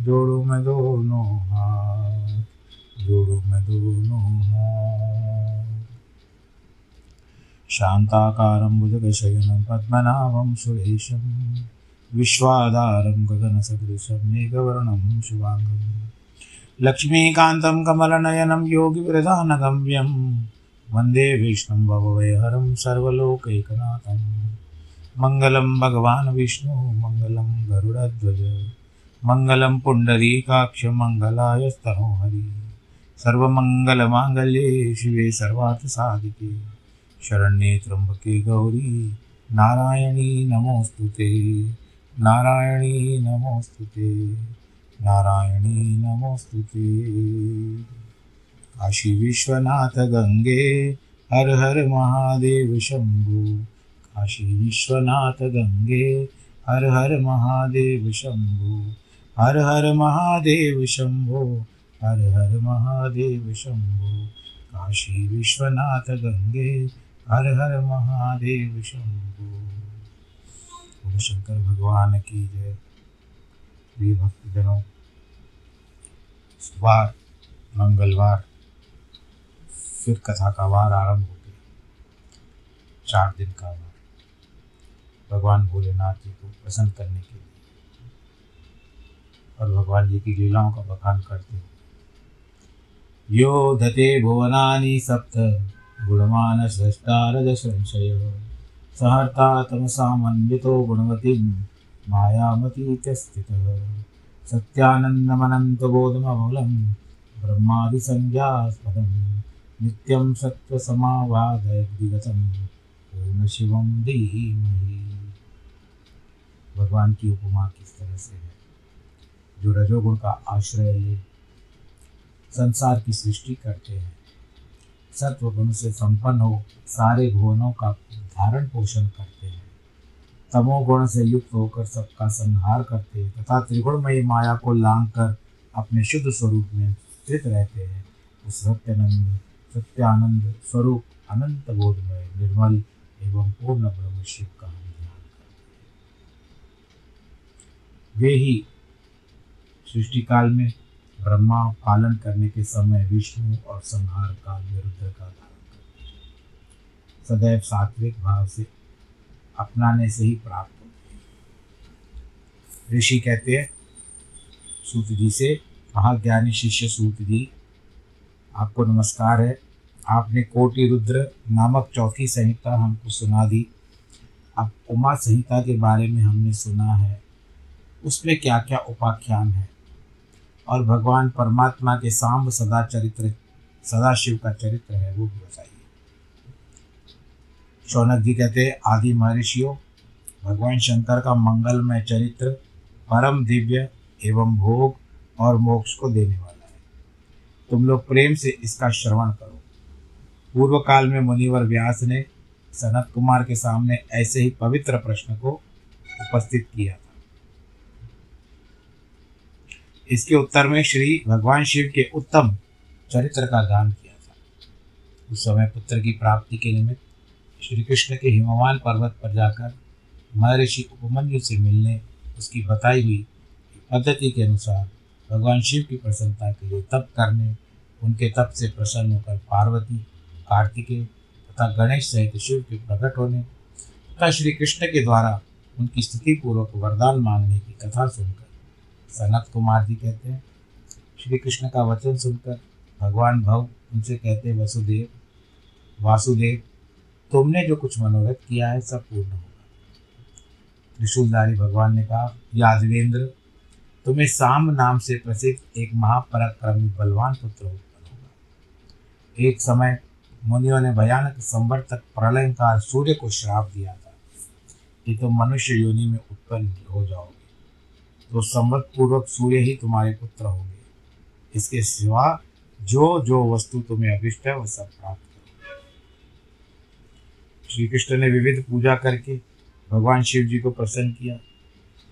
जोड़ू मैं दोनों हाथ, जोड़ू मैं दोनों हाथ। शान्ताकारं भुजगशयनं पद्मनाभं सुरेशं, विश्वाधारं गगनसदृशं मेघवर्णं शुभाङ्गं। लक्ष्मीकान्तं कमलनयनं योगिवृधानगम्यं वंदे विष्णुं भवभयहरं सर्वलोकैकनाथं। मङ्गलं भगवान् विष्णु, मङ्गलं गरुडध्वज। मङ्गलं पुण्डरीकाक्ष मङ्गलायस्तनोहरि सर्वमङ्गलमाङ्गल्ये शिवे सर्वार्थसाधिके शरण्ये त्र्यम्बके गौरी, नारायणी नमोऽस्तु ते। नारायणी नमोऽस्तु ते। नारायणी नमोऽस्तु ते। काशी विश्वनाथ गंगे, हर हर महादेव शंभु। काशी विश्वनाथ गंगे, हर हर महादेव शंभु। हर हर महादेव शंभो, हर हर महादेव शंभो। काशी विश्वनाथ गंगे, हर हर महादेव शंभो। बोलो शंकर भगवान की जय। प्रिय भक्तजनों वार मंगलवार, फिर कथा का वार आरंभ हो गया। चार दिन का वार। भगवान भोलेनाथ जी को प्रसन्न करने के लिए। और भगवान जी की लीलाओं का बखान करते हुए यो धते भुवनानि सप्त गुणमान स्रष्टारज संशय सहर्ता तमसामन्वितो गुणवतीं मायामतीत्य स्थितः सत्यानन्दमनन्तबोधममूलं ब्रह्मादिसंज्ञास्पदं नित्यं सत्त्वसमावादयद्विगतं पूर्णशिवं धीमहि। भगवान की उपमा किस तरह से है? जो रजोगुण का आश्रय ले संसार की सृष्टि करते हैं। सत्व गुण से संपन्न हो सारे भुवनों का धारण पोषण करते हैं। तमोगुण से युक्त होकर सबका संहार करते हैं तथा त्रिगुणमयी माया को लांग कर अपने शुद्ध स्वरूप में स्थित रहते हैं। उस सत्यानंद सत्यानंद स्वरूप अनंत बोधमय, निर्मल एवं पूर्ण ब्रह्म शिव का ध्यान वे ही सृष्टि काल में ब्रह्मा पालन करने के समय विष्णु और संहार काल में रुद्र का धारण करते सदैव सात्विक भाव से अपनाने से ही प्राप्त होते हैं। ऋषि कहते हैं सूत जी से, महाज्ञानी शिष्य सूत जी आपको नमस्कार है। आपने कोटि रुद्र नामक चौथी संहिता हमको सुना दी। अब उमा संहिता के बारे में हमने सुना है। उसमें क्या क्या उपाख्यान है? और भगवान परमात्मा के सांब सदा चरित्र सदाशिव का चरित्र है, वो भी बताइए। शौनक जी कहते हैं, आदि महर्षियों, भगवान शंकर का मंगलमय चरित्र परम दिव्य एवं भोग और मोक्ष को देने वाला है। तुम लोग प्रेम से इसका श्रवण करो। पूर्व काल में मुनिवर व्यास ने सनत कुमार के सामने ऐसे ही पवित्र प्रश्न को उपस्थित किया था। इसके उत्तर में श्री भगवान शिव के उत्तम चरित्र का गान किया था। उस समय पुत्र की प्राप्ति के निमित्त श्री कृष्ण के हिमवान पर्वत पर जाकर महर्षि उपमन्यु से मिलने उसकी बताई हुई पद्धति के अनुसार भगवान शिव की प्रसन्नता के लिए तप करने, उनके तप से प्रसन्न होकर पार्वती, कार्तिकेय तथा गणेश सहित शिव के प्रकट होने तथा श्री कृष्ण के द्वारा उनकी स्थिति पूर्वक वरदान मांगने की कथा सुनकर सनत कुमार जी कहते हैं। श्री कृष्ण का वचन सुनकर भगवान भव उनसे कहते हैं, वसुदेव, वासुदेव, तुमने जो कुछ मनोरथ किया है, सब पूर्ण होगा। त्रिशूलधारी भगवान ने कहा यादवेंद्र तुम्हें साम नाम से प्रसिद्ध एक महापराक्रमी बलवान पुत्र उत्पन्न होगा। एक समय मुनियों ने भयानक संवर तक प्रलयकार सूर्य को श्राप दिया था कि तुम मनुष्य योनि में उत्पन्न हो जाओगे। तो संवत पूर्वक सूर्य ही तुम्हारे पुत्र होंगे। इसके सिवा जो जो वस्तु तुम्हें अभिष्ट है, वह सब प्राप्त करो। श्री कृष्ण ने विविध पूजा करके भगवान शिव जी को प्रसन्न किया।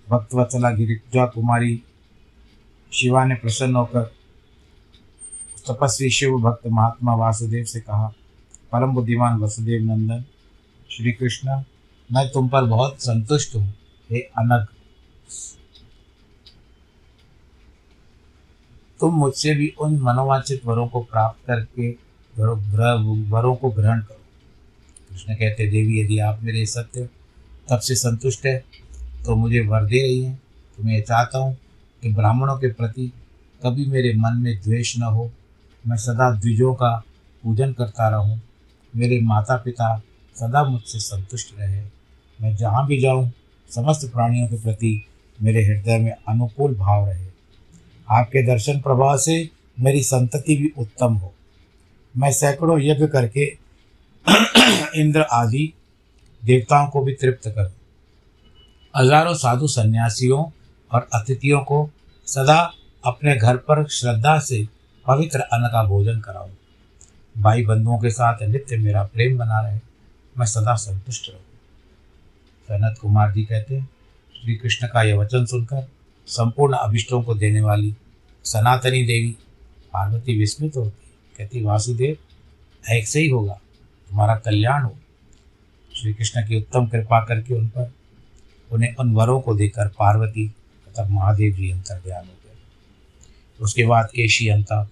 भक्त वत्सला गिरिजा कुमारी शिवा ने प्रसन्न होकर तपस्वी शिव भक्त महात्मा वासुदेव से कहा, परम बुद्धिमान वसुदेव नंदन श्री कृष्ण मैं तुम पर बहुत संतुष्ट हूँ। हे अनग तुम मुझसे भी उन मनोवांचित वरों को प्राप्त करके वरों को ग्रहण करो। कृष्ण कहते, देवी, यदि आप मेरे सत्य तब से संतुष्ट है तो मुझे वर दे रही हैं। तो मैं चाहता हूँ कि ब्राह्मणों के प्रति कभी मेरे मन में द्वेष न हो। मैं सदा द्विजों का पूजन करता रहूँ। मेरे माता पिता सदा मुझसे संतुष्ट रहे। मैं जहाँ भी जाऊँ, समस्त प्राणियों के प्रति मेरे हृदय में अनुकूल भाव रहे। आपके दर्शन प्रभाव से मेरी संतति भी उत्तम हो। मैं सैकड़ों यज्ञ करके इंद्र आदि देवताओं को भी तृप्त करूँ। हज़ारों साधु सन्यासियों और अतिथियों को सदा अपने घर पर श्रद्धा से पवित्र अन्न का भोजन कराऊं। भाई बंधुओं के साथ नित्य मेरा प्रेम बना रहे, मैं सदा संतुष्ट रहूँ। सनत कुमार जी कहते हैं श्री कृष्ण का यह वचन सुनकर संपूर्ण अभिष्टों को देने वाली सनातनी देवी पार्वती विस्मित होती कहती वासुदेव, ऐसे ही होगा। तुम्हारा कल्याण हो। श्री कृष्ण की उत्तम कृपा करके उन पर, उन्हें उन वरों को देकर पार्वती तथा महादेव जी अंतर ध्यान हो गए। उसके बाद केशी अंता,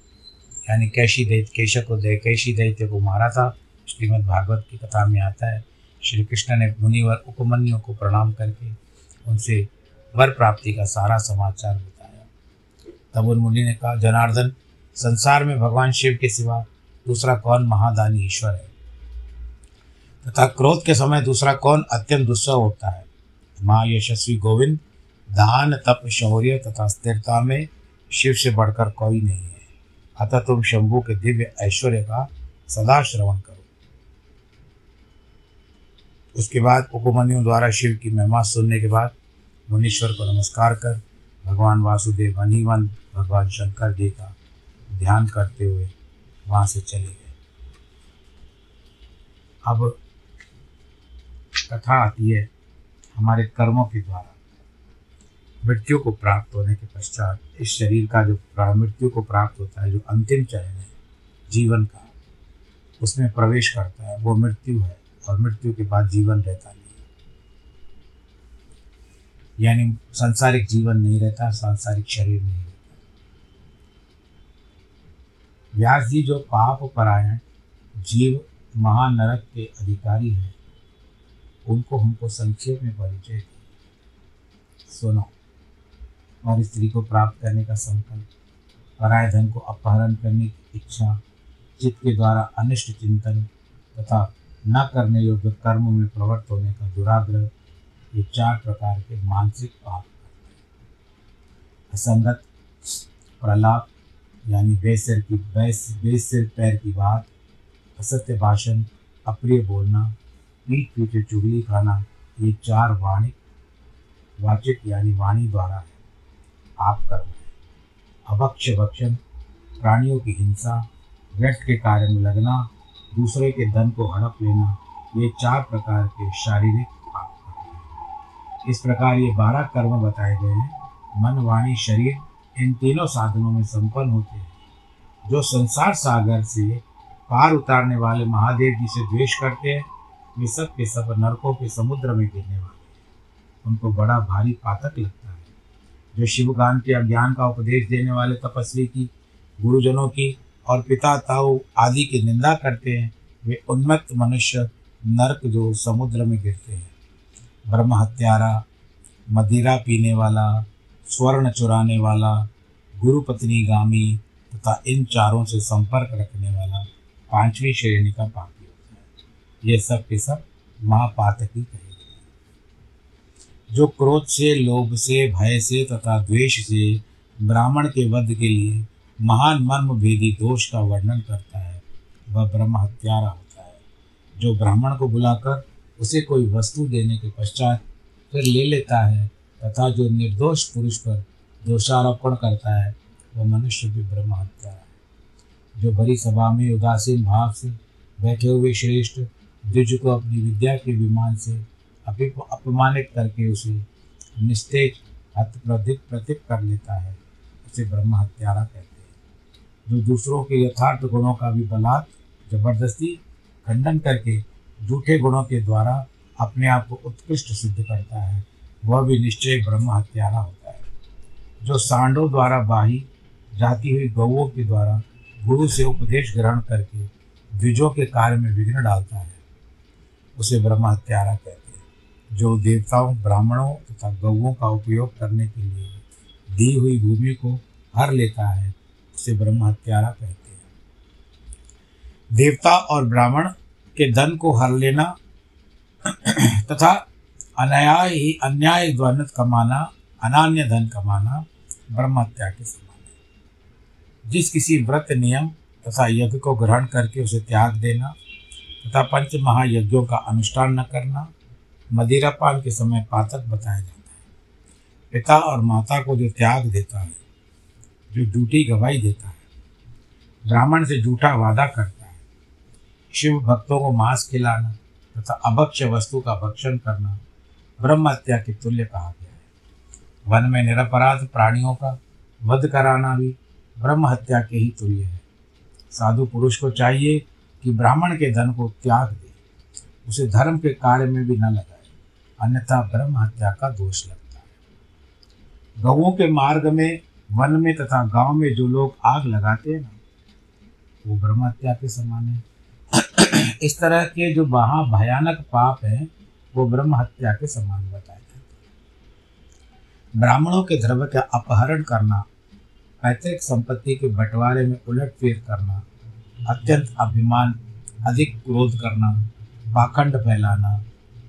यानी कैशी दैत्य केश को दे, कैशी दैत्य को मारा था। श्रीमद् भागवत की कथा में आता है, श्री कृष्ण ने मुनिवर उपमन्यु को प्रणाम करके उनसे वर प्राप्ति का सारा समाचार बताया। तब उन मुनि ने कहा, जनार्दन, संसार में भगवान शिव के सिवा दूसरा कौन महादानी ईश्वर है? तथा क्रोध के समय दूसरा कौन अत्यंत दुस्सह होता है? महायशस्वी गोविंद, दान, तप, शौर्य तथा स्थिरता में शिव से बढ़कर कोई नहीं है। अतः तुम शंभु के दिव्य ऐश्वर्य का सदा श्रवण करो। उसके बाद उपमन्यु द्वारा शिव की महिमा सुनने के बाद मुनीश्वर को नमस्कार कर, भगवान वासुदेव अनिवन भगवान शंकर जी का ध्यान करते हुए वहाँ से चले गए। अब कथा आती है हमारे कर्मों के द्वारा। मृत्यु को प्राप्त होने के पश्चात इस शरीर का जो मृत्यु को प्राप्त होता है, जो अंतिम चरण है, जीवन का, उसमें प्रवेश करता है, वो मृत्यु है और मृत्यु के बाद जीवन रहता नहीं यानी सांसारिक जीवन नहीं रहता, सांसारिक शरीर नहीं रहता। व्यास जी जो पाप परायण, जीव महानरक के अधिकारी हैं, उनको हमको संक्षेप में परिचय सुनो, और स्त्री को प्राप्त करने का संकल्प, पराय धन को अपहरण करने की इच्छा, चित्त के द्वारा अनिष्ट चिंतन, तथा न करने योग्य कर्म में प्रवृत्त होने का दुराग्रह ये चार प्रकार के मानसिक पाप असंगत, प्रलाप, यानी बेसिर की, बेस, बेसिर पैर की बात, असत्य भाषण, अप्रिय बोलना, पीठ पीछे चुगली खाना, ये चार वाणिक वाचिक यानी वाणी द्वारा है। आप कर्म है। अभक्ष भक्षण, प्राणियों की हिंसा, व्यर्थ के कार्य में लगना, दूसरे के धन को हड़प लेना, ये चार प्रकार के शारीरिक इस प्रकार ये बारह कर्म बताए गए हैं। मन, वाणी, शरीर, इन तीनों साधनों में संपन्न होते हैं। जो संसार सागर से पार उतारने वाले महादेव जी से द्वेष करते हैं, वे सब के सब नरकों के समुद्र में गिरने वाले हैं। उनको बड़ा भारी पातक लगता है। जो शिवगान के अज्ञान का उपदेश देने वाले तपस्वी की, गुरुजनों की और पिता ताऊ आदि की निंदा करते हैं, वे उन्मत्त मनुष्य नरक जो समुद्र में गिरते हैं। ब्रह्म हत्यारा मदिरा पीने वाला स्वर्ण चुराने वाला गुरु पत्नी गामी तथा इन चारों से संपर्क रखने वाला पांचवी श्रेणी का पापी होता है। ये सब के सब महापातकी कहे गए जो क्रोध से, लोभ से, भय से तथा द्वेष से ब्राह्मण के वध के लिए महान मर्म भेदी दोष का वर्णन करता है, वह ब्रह्म हत्यारा होता है। जो ब्राह्मण को बुलाकर उसे कोई वस्तु देने के पश्चात फिर ले लेता है, तथा जो निर्दोष पुरुष पर दोषारोपण करता है, वह मनुष्य भी ब्रह्म हत्या है। जो बड़ी सभा में उदासीन भाव से बैठे हुए श्रेष्ठ, द्विज को अपनी विद्या के विमान से अपमानित करके उसे निस्तेज हत प्रदित प्रतिप कर लेता है, उसे ब्रह्म हत्यारा कहते हैं। जो दूसरों के यथार्थ गुणों का भी बलात्, ज़बरदस्ती खंडन करके झूठे गुणों के द्वारा अपने आप को उत्कृष्ट सिद्ध करता है, वह भी निश्चय ब्रह्म हत्यारा होता है। जो सांडों द्वारा बाही, जाती हुई गौों के द्वारा गुरु से उपदेश ग्रहण करके द्विजों के कार्य में विघ्न डालता है, उसे ब्रह्म हत्यारा कहते हैं। जो देवताओं, ब्राह्मणों तथा गौओं का उपयोग करने के लिए दी हुई भूमि को हर लेता है, उसे ब्रह्म हत्यारा कहते हैं। देवता और ब्राह्मण के धन को हर लेना, तथा अनायाय ही अन्याय द्वनत कमाना, अनान्य धन कमाना ब्रह्म हत्या के समान है। जिस किसी व्रत नियम तथा यज्ञ को ग्रहण करके उसे त्याग देना, तथा पंच महायज्ञों का अनुष्ठान न करना मदिरापान के समय पातक बताया जाता है। पिता और माता को जो त्याग देता है, जो झूठी गवाही देता है, ब्राह्मण से झूठा वादा करता शिव भक्तों को मांस खिलाना तथा अभक्ष्य वस्तु का भक्षण करना ब्रह्म हत्या के तुल्य कहा गया है। वन में निरपराध प्राणियों का वध कराना भी ब्रह्म हत्या के ही तुल्य है। साधु पुरुष को चाहिए कि ब्राह्मण के धन को त्याग दे। उसे धर्म के कार्य में भी न लगाए। अन्यथा ब्रह्म हत्या का दोष लगता है। गौों के मार्ग में, वन में तथा गाँव में जो लोग आग लगाते हैं ना, वो ब्रह्म हत्या के समान है। इस तरह के जो महा भयानक पाप हैं, वो ब्रह्म हत्या के समान बताए जाते ब्राह्मणों के द्रव्य का अपहरण करना, पैतृक संपत्ति के बंटवारे में उलट फेर करना, अत्यंत अभिमान, अधिक क्रोध करना, पाखंड फैलाना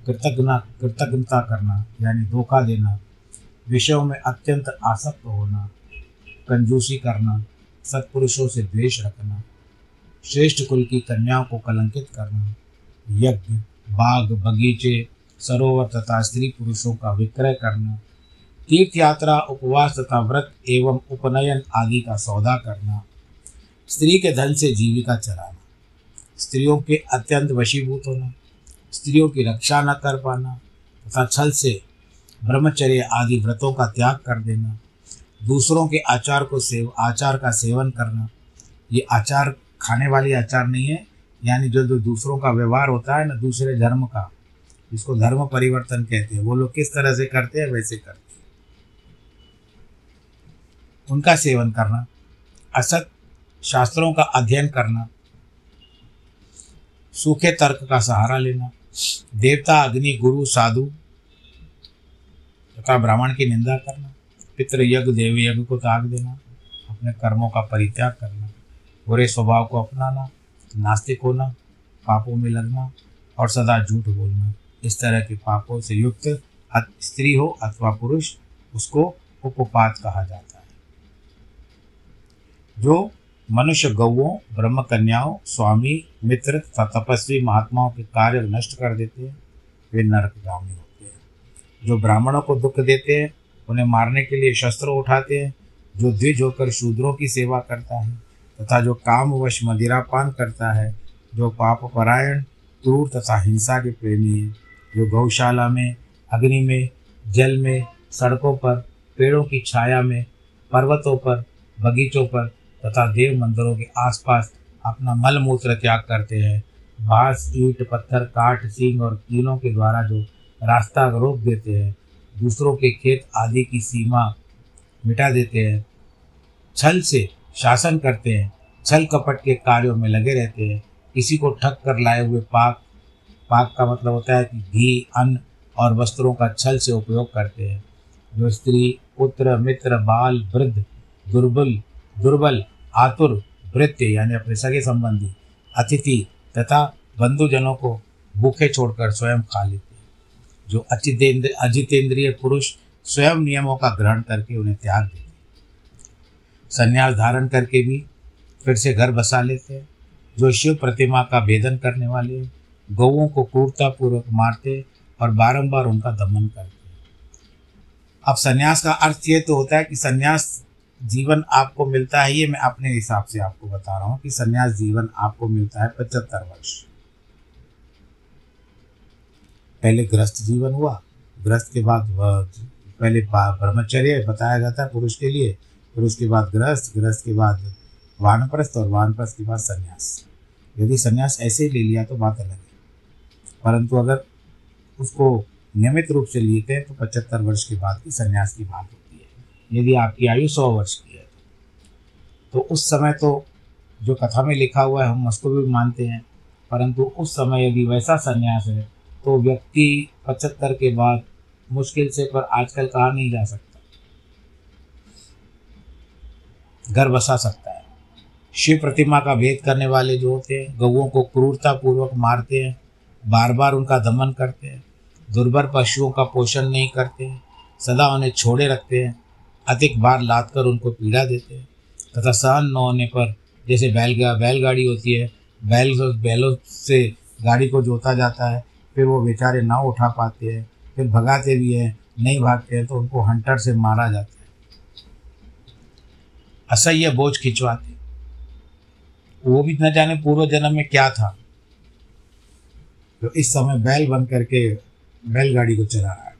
कृतज्ञता कृतज्ञता करना, यानी धोखा देना, विषयों में अत्यंत आसक्त होना, कंजूसी करना, सत्पुरुषों से द्वेष रखना श्रेष्ठ कुल की कन्याओं को कलंकित करना, यज्ञ, बाग, बगीचे, सरोवर तथा स्त्री पुरुषों का विक्रय करना, तीर्थ यात्रा, उपवास तथा व्रत एवं उपनयन आदि का सौदा करना, स्त्री के धन से जीविका चलाना, स्त्रियों के अत्यंत वशीभूत होना, स्त्रियों की रक्षा न कर पाना तथा छल से ब्रह्मचर्य आदि व्रतों का त्याग कर देना, दूसरों के आचार को सेव, आचार का सेवन करना, ये आचार खाने वाली आचार नहीं है, यानी जो जो दूसरों का व्यवहार होता है ना, दूसरे धर्म का, जिसको धर्म परिवर्तन कहते हैं, वो लोग किस तरह से करते हैं, वैसे करते हैं। उनका सेवन करना, असत शास्त्रों का अध्ययन करना, सूखे तर्क का सहारा लेना, देवता, अग्नि, गुरु, साधु तथा ब्राह्मण की निंदा करना पितृ यज्ञ देव यज्ञ को त्याग देना, अपने कर्मों का परित्याग करना। बुरे स्वभाव को अपनाना, नास्तिक होना, पापों में लगना और सदा झूठ बोलना। इस तरह के पापों से युक्त स्त्री हो अथवा पुरुष, उसको उपपात कहा जाता है। जो मनुष्य गौों ब्रह्म कन्याओं स्वामी, मित्र तथा तपस्वी महात्माओं के कार्य नष्ट कर देते हैं, वे नरकगामी होते हैं। जो ब्राह्मणों को दुख देते हैं, उन्हें मारने के लिए शस्त्र उठाते हैं, जो द्विज होकर शूद्रों की सेवा करता है। तथा जो कामवश मदिरापान करता है, जो पाप परायण क्रूर तथा हिंसा के प्रेमी है, जो गौशाला में, अग्नि में, जल में, सड़कों पर, पेड़ों की छाया में, पर्वतों पर, बगीचों पर तथा देव मंदिरों के आसपास अपना मल मूत्र त्याग करते हैं। बाँस, ईंट, पत्थर काट सींग और कीलों के द्वारा जो रास्ता रोक देते हैं, दूसरों के खेत आदि की सीमा मिटा देते हैं। छल से शासन करते हैं, छल कपट के कार्यों में लगे रहते हैं। किसी को ठग कर लाए हुए पाक पाक का मतलब होता है कि घी, अन्न और वस्त्रों का छल से उपयोग करते हैं। जो स्त्री, पुत्र, मित्र, बाल, वृद्ध, दुर्बल दुर्बल, आतुर वृत्य यानी अपने सगे संबंधी, अतिथि तथा बंधुजनों को भूखे छोड़कर स्वयं खा लेते हैं। जो अचितेंद्र, अजितेंद्रिय पुरुष स्वयं नियमों का ग्रहण करके उन्हें त्याग देते संन्यास धारण करके भी फिर से घर बसा लेते हैं। जो शिव प्रतिमा का भेदन करने वाले गौओं को क्रूरतापूर्वक मारते और बारंबार उनका दमन करते अब संन्यास का अर्थ ये तो होता है कि संन्यास जीवन आपको मिलता है, ये मैं अपने हिसाब से आपको बता रहा हूँ कि संन्यास जीवन आपको मिलता है पचहत्तर वर्ष। पहले ग्रस्त जीवन हुआ, ग्रस्त के बाद, पहले ब्रह्मचर्य बताया जाता है पुरुष के लिए फिर उसके बाद गृहस्थ गृहस्थ के बाद वानप्रस्थ और वानप्रस्थ के बाद संन्यास। यदि संन्यास ऐसे ही ले लिया तो बात अलग है। परंतु अगर उसको नियमित रूप से लेते हैं तो पचहत्तर वर्ष के बाद की संन्यास की बात होती है। यदि आपकी आयु सौ वर्ष की है तो उस समय तो जो कथा में लिखा हुआ है, हम उसको भी मानते हैं। परंतु उस समय यदि वैसा संन्यास है तो व्यक्ति पचहत्तर के बाद मुश्किल से, पर आजकल कहा नहीं जा सकता। घर बसा सकता है। शिव प्रतिमा का भेद करने वाले जो होते हैं गौओं को क्रूरता पूर्वक मारते हैं बार बार उनका दमन करते हैं, दुर्बल पशुओं का पोषण नहीं करते हैं, सदा उन्हें छोड़े रखते हैं, अधिक बार लाद कर उनको पीड़ा देते हैं, तथा सहन न होने पर जैसे बैल बैलगाड़ी होती है, बैल बैलों से गाड़ी को जोता जाता है, फिर वो बेचारे ना उठा पाते हैं, फिर भगाते भी हैं, नहीं भागते हैं तो उनको हंटर से मारा जाता है। असह्य बोझ खिंचवाते। वो भी न जाने पूर्व जन्म में क्या था। तो इस समय बैल बन करके बैलगाड़ी को चला रहा है।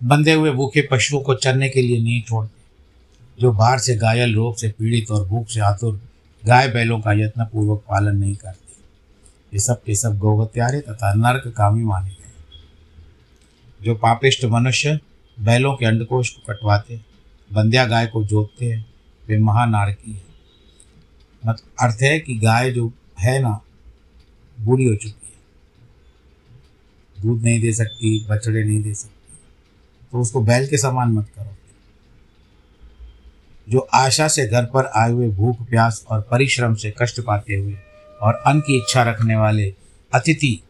बंधे हुए भूखे पशुओं को चरने के लिए नहीं छोड़ते। जो बाहर से घायल, रोग से पीड़ित और भूख से आतुर, गाय बैलों का यत्न पूर्वक पालन नहीं करते। ये सब के सब गौहत्यारे तथा नर्क कामी माने गए जो पापिष्ट मनुष्य बैलों के अंडकोश को कटवाते बंध्या गाय को जोतते हैं, वे महानारकी है। मत, अर्थ है कि गाय जो है ना, बूढ़ी हो चुकी है। दूध नहीं दे सकती, बछड़े नहीं दे सकती। तो उसको बैल के समान मत करो। जो आशा से घर पर आए हुए भूख, प्यास और परिश्रम से कष्ट पाते हुए और अन्न की इच्छा रखने वाले अतिथि,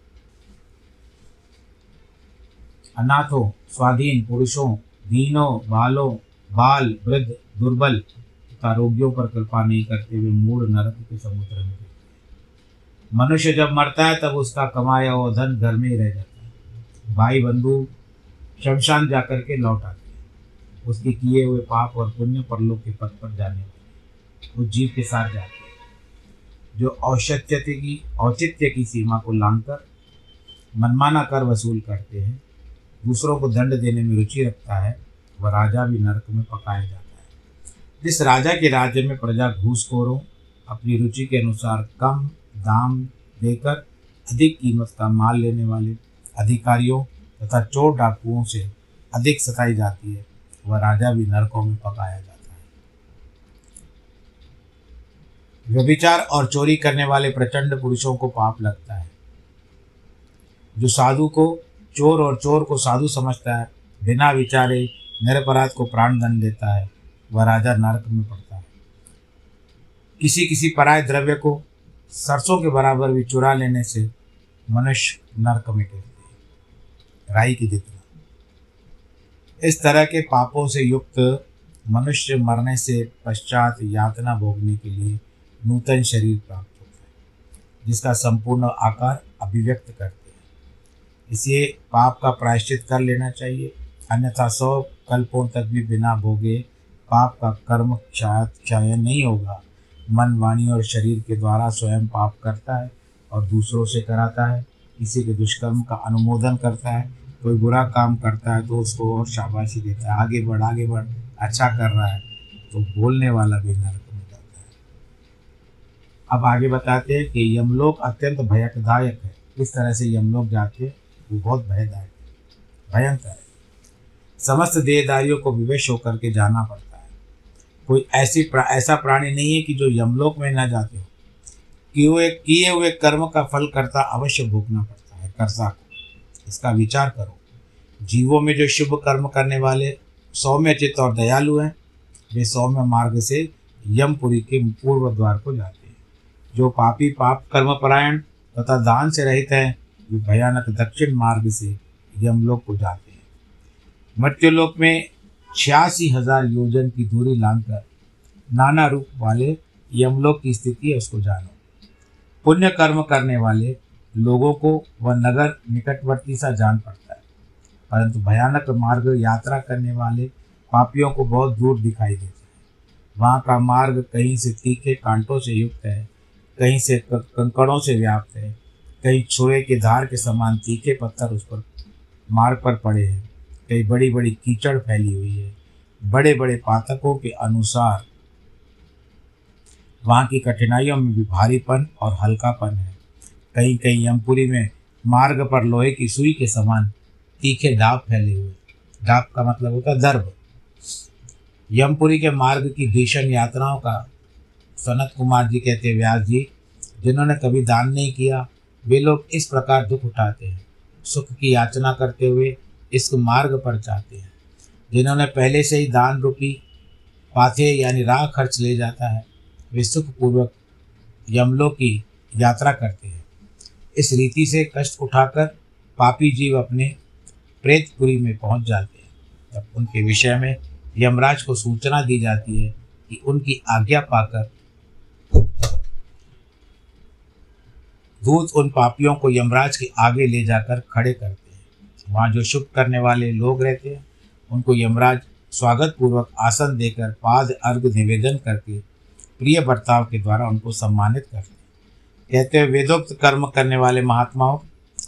अनाथों, स्वाधीन पुरुषों, दीनों, बालों बाल, वृद्ध, दुर्बल तथा रोगियों पर कृपा नहीं करते हुए मूड नरक के समुद्र में मनुष्य जब मरता है, तब उसका कमाया हुआ धन घर में ही रह जाता है। भाई बंधु, शमशान जाकर के लौट आते हैं। उसके किए हुए पाप और पुण्य परलोक के पद पर जाने उस जीव के साथ जाते हैं। जो औचित्य की औचित्य की सीमा को लांघकर, मनमाना कर वसूल करते हैं, दूसरों को दंड देने में रुचि रखता है वह राजा भी नरक में पकाया जाता है। जिस राजा के राज्य में प्रजा घूसखोरों अपनी रुचि के अनुसार कम दाम देकर अधिक कीमत का माल लेने वाले अधिकारियों तथा चोर डाकुओं से अधिक सताई जाती है, वह राजा भी नरकों में पकाया जाता है। व्यभिचार और चोरी करने वाले प्रचंड पुरुषों को पाप लगता है। जो साधु को, चोर और चोर को साधु समझता है, बिना विचारे निरपराध को प्राण दंड देता है, वह राजा नरक में पड़ता है। किसी किसी पराय द्रव्य को सरसों के बराबर भी चुरा लेने से मनुष्य नरक में गिरते हैं राई की जितना। इस तरह के पापों से युक्त मनुष्य मरने से पश्चात यातना भोगने के लिए नूतन शरीर प्राप्त होता है, जिसका संपूर्ण आकार अभिव्यक्त करते हैं। इसलिए पाप का प्रायश्चित कर लेना चाहिए। अन्यथा सौ कल्पों तक भी बिना भोगे पाप का कर्म क्षय नहीं होगा। मन, वाणी और शरीर के द्वारा स्वयं पाप करता है और दूसरों से कराता है। किसी के दुष्कर्म का अनुमोदन करता है, कोई बुरा काम करता है तो उसको और शाबाशी देता है। आगे बढ़ आगे बढ़ अच्छा कर रहा है तो बोलने वाला भी नरक में जाता है। अब आगे बताते हैं कि यमलोक अत्यंत भयकदायक है। इस तरह से यमलोक हैं वो बहुत भयदायक है, भयंकर है। समस्त देहदारियों को विवेश होकर के जाना पड़ता है। कोई ऐसी प्रा, ऐसा प्राणी नहीं है कि जो यमलोक में न जाते हो। कि हुए किए हुए कर्म का फल करता अवश्य भोगना पड़ता है कर्ता को। इसका विचार करो। जीवों में जो शुभ कर्म करने वाले सौम्य चित्त और दयालु हैं वे सौम्य मार्ग से यमपुरी के पूर्व द्वार को जाते हैं। जो पापी पाप कर्म परायण तथा दान से रहित हैं वे भयानक दक्षिण मार्ग से यमलोक को जाते हैं। मृत्युलोक में छियासी हज़ार योजन की दूरी लांघकर नाना रूप वाले यमलोक की स्थिति है, उसको जानो। पुण्य कर्म करने वाले लोगों को वह नगर निकटवर्ती सा जान पड़ता है। परंतु भयानक मार्ग यात्रा करने वाले पापियों को बहुत दूर दिखाई देता है। वहाँ का मार्ग कहीं से तीखे कांटों से युक्त है, कहीं से कंकड़ों से व्याप्त है, कहीं छुए के धार के समान तीखे पत्थर उस पर, मार्ग पर पड़े हैं। कहीं बड़ी बड़ी कीचड़ फैली हुई है। बड़े बड़े पातकों के अनुसार वहाँ की कठिनाइयों में भी भारीपन और हल्कापन है। कहीं कहीं यमपुरी में मार्ग पर लोहे की सुई के समान तीखे डाब फैले हुए। डाब का मतलब होता है दर्भ यमपुरी के मार्ग की भीषण यात्राओं का सनत कुमार जी कहते व्यास जी, जिन्होंने कभी दान नहीं किया, वे लोग इस प्रकार दुख उठाते हैं। सुख की याचना करते हुए इस मार्ग पर जाते हैं, जिन्होंने पहले से ही दान रूपी पाथे यानी राह खर्च ले जाता है, वे सुखपूर्वक यमलों की यात्रा करते हैं। इस रीति से कष्ट उठाकर पापी जीव अपने प्रेतपुरी में पहुँच जाते हैं। तब उनके विषय में यमराज को सूचना दी जाती है कि उनकी आज्ञा पाकर दूत उन पापियों को यमराज के आगे ले जाकर खड़े करते हैं। वहाँ जो शुभ करने वाले लोग रहते हैं, उनको यमराज स्वागत पूर्वक आसन देकर पाद अर्घ निवेदन करके प्रिय बर्ताव के द्वारा उनको सम्मानित करते हैं। कहते हैं, वेदोक्त कर्म करने वाले महात्माओं,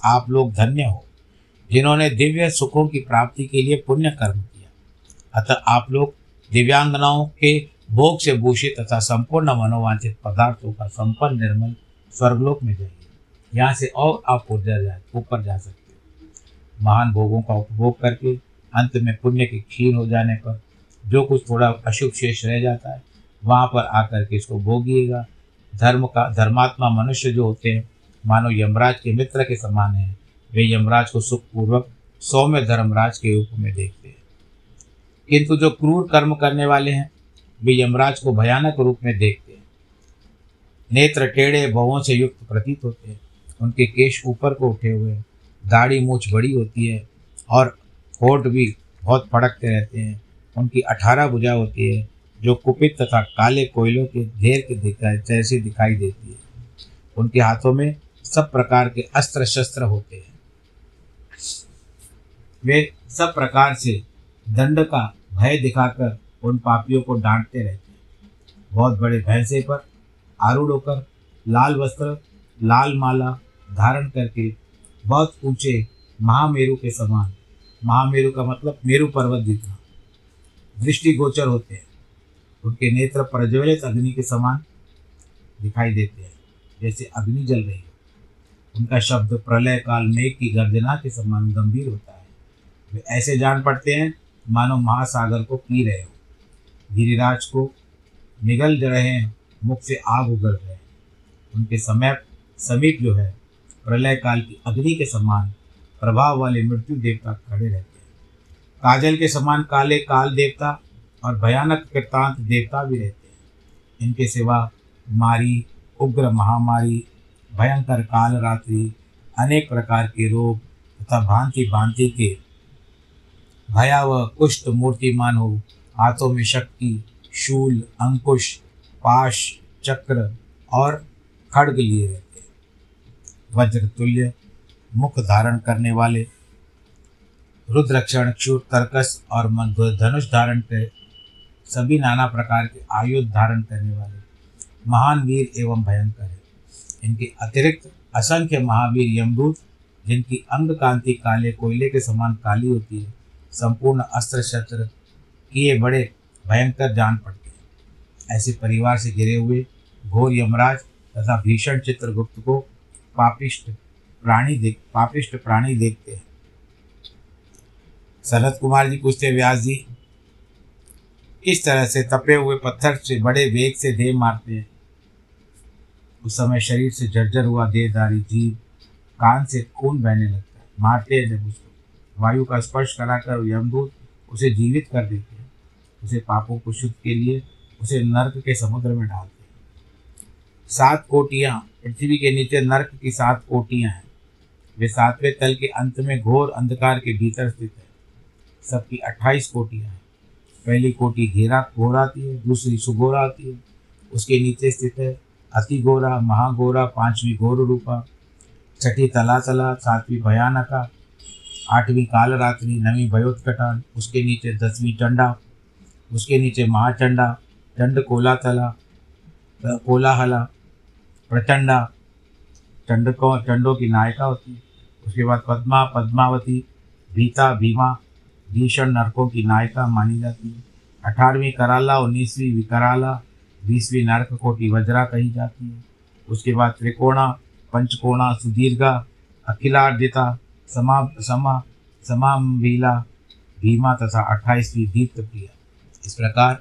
आप लोग धन्य हो, जिन्होंने दिव्य सुखों की प्राप्ति के लिए पुण्य कर्म किया। अतः आप लोग दिव्यांगनाओं के भोग से भूषित तथा संपूर्ण मनोवांछित पदार्थों का संपन्न निर्मल स्वर्गलोक में जाइए। यहाँ से और आप ऊपर जा सकते महान भोगों का उपभोग करके अंत में पुण्य के क्षीण हो जाने पर जो कुछ थोड़ा अशुभ शेष रह जाता है, वहाँ पर आकर के इसको भोगिएगा। धर्म का, धर्मात्मा मनुष्य जो होते हैं, मानो यमराज के मित्र के समान हैं, वे यमराज को सुखपूर्वक सौम्य धर्मराज के रूप में देखते हैं। किंतु जो क्रूर कर्म करने वाले हैं, वे यमराज को भयानक रूप में देखते हैं। नेत्र टेढ़े भवों से युक्त प्रतीत होते हैं। उनके केश ऊपर को उठे हुए दाढ़ी मूछ बड़ी होती है और होठ भी बहुत फड़कते रहते हैं। उनकी अठारह भुजा होती है, जो कुपित तथा काले कोयलों के ढेर के दिखाई जैसी दिखाई देती है। उनके हाथों में सब प्रकार के अस्त्र शस्त्र होते हैं। वे सब प्रकार से दंड का भय दिखाकर उन पापियों को डांटते रहते हैं। बहुत बड़े भैंसे पर आरूढ़ होकर लाल वस्त्र, लाल माला धारण करके बहुत ऊँचे महामेरु के समान। महामेरु का मतलब मेरु पर्वत जितना। दृष्टि गोचर होते हैं। उनके नेत्र प्रज्वलित अग्नि के समान दिखाई देते हैं। जैसे अग्नि जल रही हो। उनका शब्द प्रलय काल मेघ की गर्जना के समान गंभीर होता है। वे ऐसे जान पड़ते हैं, मानो महासागर को पी रहे हो। गिरिराज को निगल रहे हैं, मुख से आग उगल रहे हैं। उनके समय समीप जो है प्रलय काल की अग्नि के समान प्रभाव वाले मृत्यु देवता खड़े रहते हैं। काजल के समान काले काल देवता और भयानक कृतांत देवता भी रहते हैं। इनके सिवा मारी, उग्र महामारी, भयंकर काल रात्रि, अनेक प्रकार के रोग तथा भांति भांति के भयावह कुष्ठ मूर्तिमान हो, हाथों में शक्ति, शूल, अंकुश, पाश, चक्र और खड़ग लिए रहते हैं। वज्र तुल्य, मुख धारण करने वाले, रुद्रक्षण, क्षुर तर्कस और धनुष धारण के सभी नाना प्रकार के आयुध धारण करने वाले महान वीर एवं भयंकर है। इनके अतिरिक्त असंख्य महावीर यमदूत, जिनकी अंग कांति काले कोयले के समान काली होती है, संपूर्ण अस्त्र शस्त्र किए बड़े भयंकर जान पड़ते हैं। ऐसे परिवार से घिरे हुए घोर यमराज तथा भीषण चित्रगुप्त को पापिष्ट प्राणी देख, पापिष्ट प्राणी देखते हैं। शरद कुमार जी पूछते व्यास जी, इस तरह से तपे हुए पत्थर से, बड़े वेग से देह मारते हैं। उस समय शरीर से जर्जर हुआ देहधारी जीव कान से खून बहने लगता है। मारते हैं जब उसको। वायु का स्पर्श कराकर यमदूत उसे जीवित कर देते हैं। उसे पापों को शुद्ध के लिए, उसे नर्क के समुद्र में डालते सात कोटियाँ, पृथ्वी के नीचे नर्क की सात कोटियाँ हैं। वे सातवें तल के अंत में घोर अंधकार के भीतर स्थित है। सबकी अट्ठाईस कोटियाँ हैं। पहली कोटि घेरा घोर आती है, दूसरी सुगोरा आती है। उसके नीचे स्थित है अति गोरा महागोरा पांचवी घोर रूपा। छठी तला तला सातवीं भयानका। आठवीं काल रात्रि नवीं भयोत्कटा। उसके नीचे दसवीं चंडा उसके नीचे महाचंडा चंड कोला तला कोलाहला। प्रचंडा चंड को चंडों की नायिका होती है उसके बाद पद्मा, पद्मावती, भीता, भीमा, भीषण नरकों की नायिका मानी जाती है। अठारहवीं कराला, उन्नीसवीं विकराला, बीसवीं नरक कोटि वज्रा कही जाती है। उसके बाद त्रिकोणा, पंचकोणा, सुदीर्घा अखिलार्दिता समा समा समाभीला भीमा तथा अट्ठाईसवीं दीप्त प्रिया इस प्रकार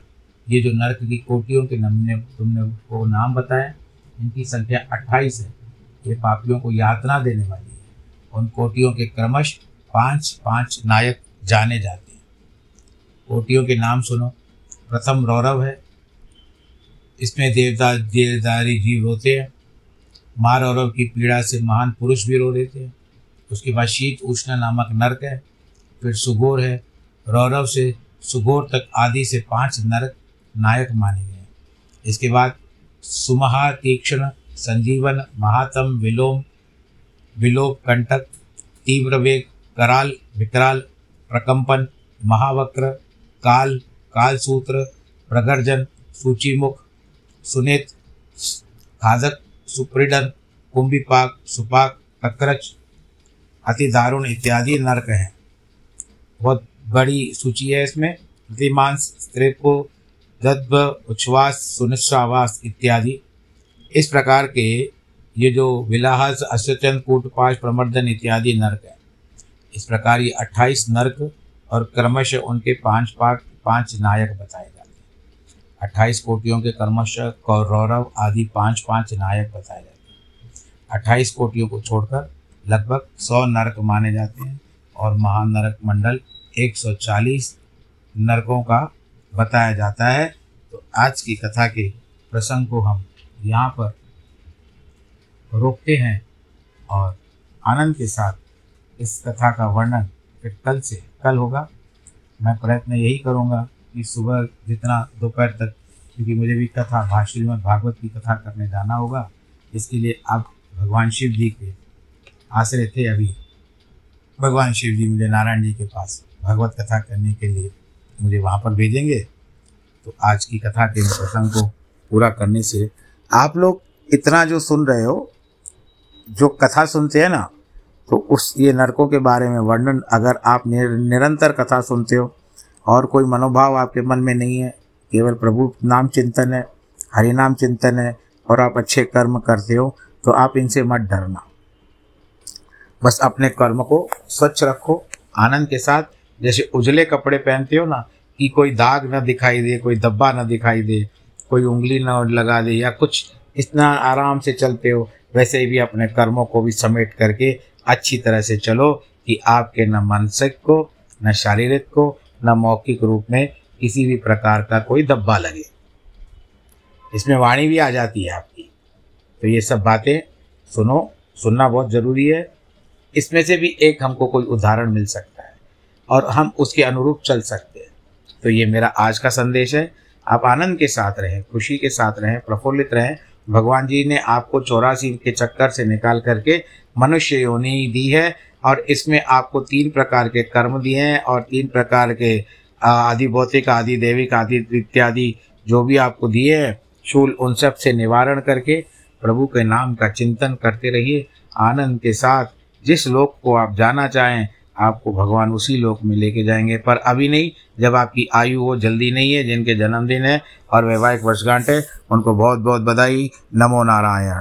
ये जो नरक की कोटियों के नमने, तुमने को नाम बताया इनकी संख्या अट्ठाईस है। ये पापियों को यातना देने वाली है। उन कोटियों के क्रमश पाँच पाँच नायक जाने जाते हैं। कोटियों के नाम सुनो। प्रथम रौरव है। इसमें देवता, देवदारी जीव रोते हैं। माँ रौरव की पीड़ा से महान पुरुष भी रो लेते हैं। उसके बाद शीत उष्ण नामक नरक है। फिर सुगोर है। रौरव से सुगोर तक आदि से पाँच नरक नायक माने गए इसके बाद सुमहा तीक्ष्ण संजीवन, महातम, विलोम, विलोप, कंटक, तीव्र वेग, कराल, विकराल, प्रकंपन, महावक्र, काल, कालसूत्र, प्रगर्जन, सूचीमुख, सुनेत, खाजक सुप्रीडन कुंभिपाक, सुपाक कक्रच अति दारुण इत्यादि नरक हैं। बहुत बड़ी सूची है इसमें। प्रतिमांस स्त्रेको दद्भ उच्छ्वास सुनिश्वास इत्यादि। इस प्रकार के ये जो विलाहस अश्वचन कूटपाश, प्रमर्दन इत्यादि नरक है। इस प्रकार ये अट्ठाईस नर्क और क्रमश उनके पाँच पाक, पाँच नायक बताए जाते हैं। अट्ठाईस कोटियों के क्रमश कौरव आदि पाँच पाँच नायक बताए जाते हैं। अट्ठाईस कोटियों को छोड़कर लगभग सौ नरक माने जाते हैं और महानरक मंडल एक सौ चालीस नरकों का बताया जाता है। तो आज की कथा के प्रसंग को हम यहाँ पर रोकते हैं और आनंद के साथ इस कथा का वर्णन फिर कल से कल होगा। मैं प्रयत्न यही करूँगा कि सुबह जितना दोपहर तक, क्योंकि मुझे भी कथा भाषी में भागवत की कथा करने जाना होगा। इसके लिए अब भगवान शिव जी के आश्रय थे अभी। भगवान शिव जी मुझे नारायण जी के पास भगवत कथा करने के लिए मुझे वहाँ पर भेजेंगे। तो आज की कथा के प्रसंग को पूरा करने से आप लोग इतना जो सुन रहे हो, जो कथा सुनते हैं ना तो उस ये नरकों के बारे में वर्णन अगर आप निरंतर कथा सुनते हो और कोई मनोभाव आपके मन में नहीं है, केवल प्रभु नाम चिंतन है, हरि नाम चिंतन है और आप अच्छे कर्म करते हो तो आप इनसे मत डरना। बस अपने कर्म को स्वच्छ रखो, आनंद के साथ जैसे उजले कपड़े पहनते हो ना, कि कोई दाग ना दिखाई दे, कोई धब्बा ना दिखाई दे, कोई उंगली ना लगा दे, या कुछ इतना आराम से चलते हो, वैसे भी अपने कर्मों को भी समेट करके अच्छी तरह से चलो कि आपके न मानसिक को, न शारीरिक को, न मौखिक रूप में किसी भी प्रकार का कोई दब्बा लगे। इसमें वाणी भी आ जाती है आपकी। तो ये सब बातें सुनो, सुनना बहुत ज़रूरी है। इसमें से भी एक हमको कोई उदाहरण मिल सकता है। और हम उसके अनुरूप चल सकते हैं। तो ये मेरा आज का संदेश है। आप आनंद के साथ रहें, खुशी के साथ रहें, प्रफुल्लित रहें। भगवान जी ने आपको चौरासी के चक्कर से निकाल करके मनुष्य योनि दी है और इसमें आपको तीन प्रकार के कर्म दिए हैं और तीन प्रकार के आदि भौतिक, आदि देविक, आदि इत्यादि जो भी आपको दिए हैं, शूल उन सबसे निवारण करके प्रभु के नाम का चिंतन करते रहिए। आनंद के साथ जिस लोक को आप जाना चाहें आपको भगवान उसी लोक में लेके जाएँगे। पर अभी नहीं, जब आपकी आयु हो जल्दी नहीं है, जिनके जन्मदिन है और वैवाहिक वर्षगांठ है, उनको बहुत बहुत बधाई। नमो नारायण।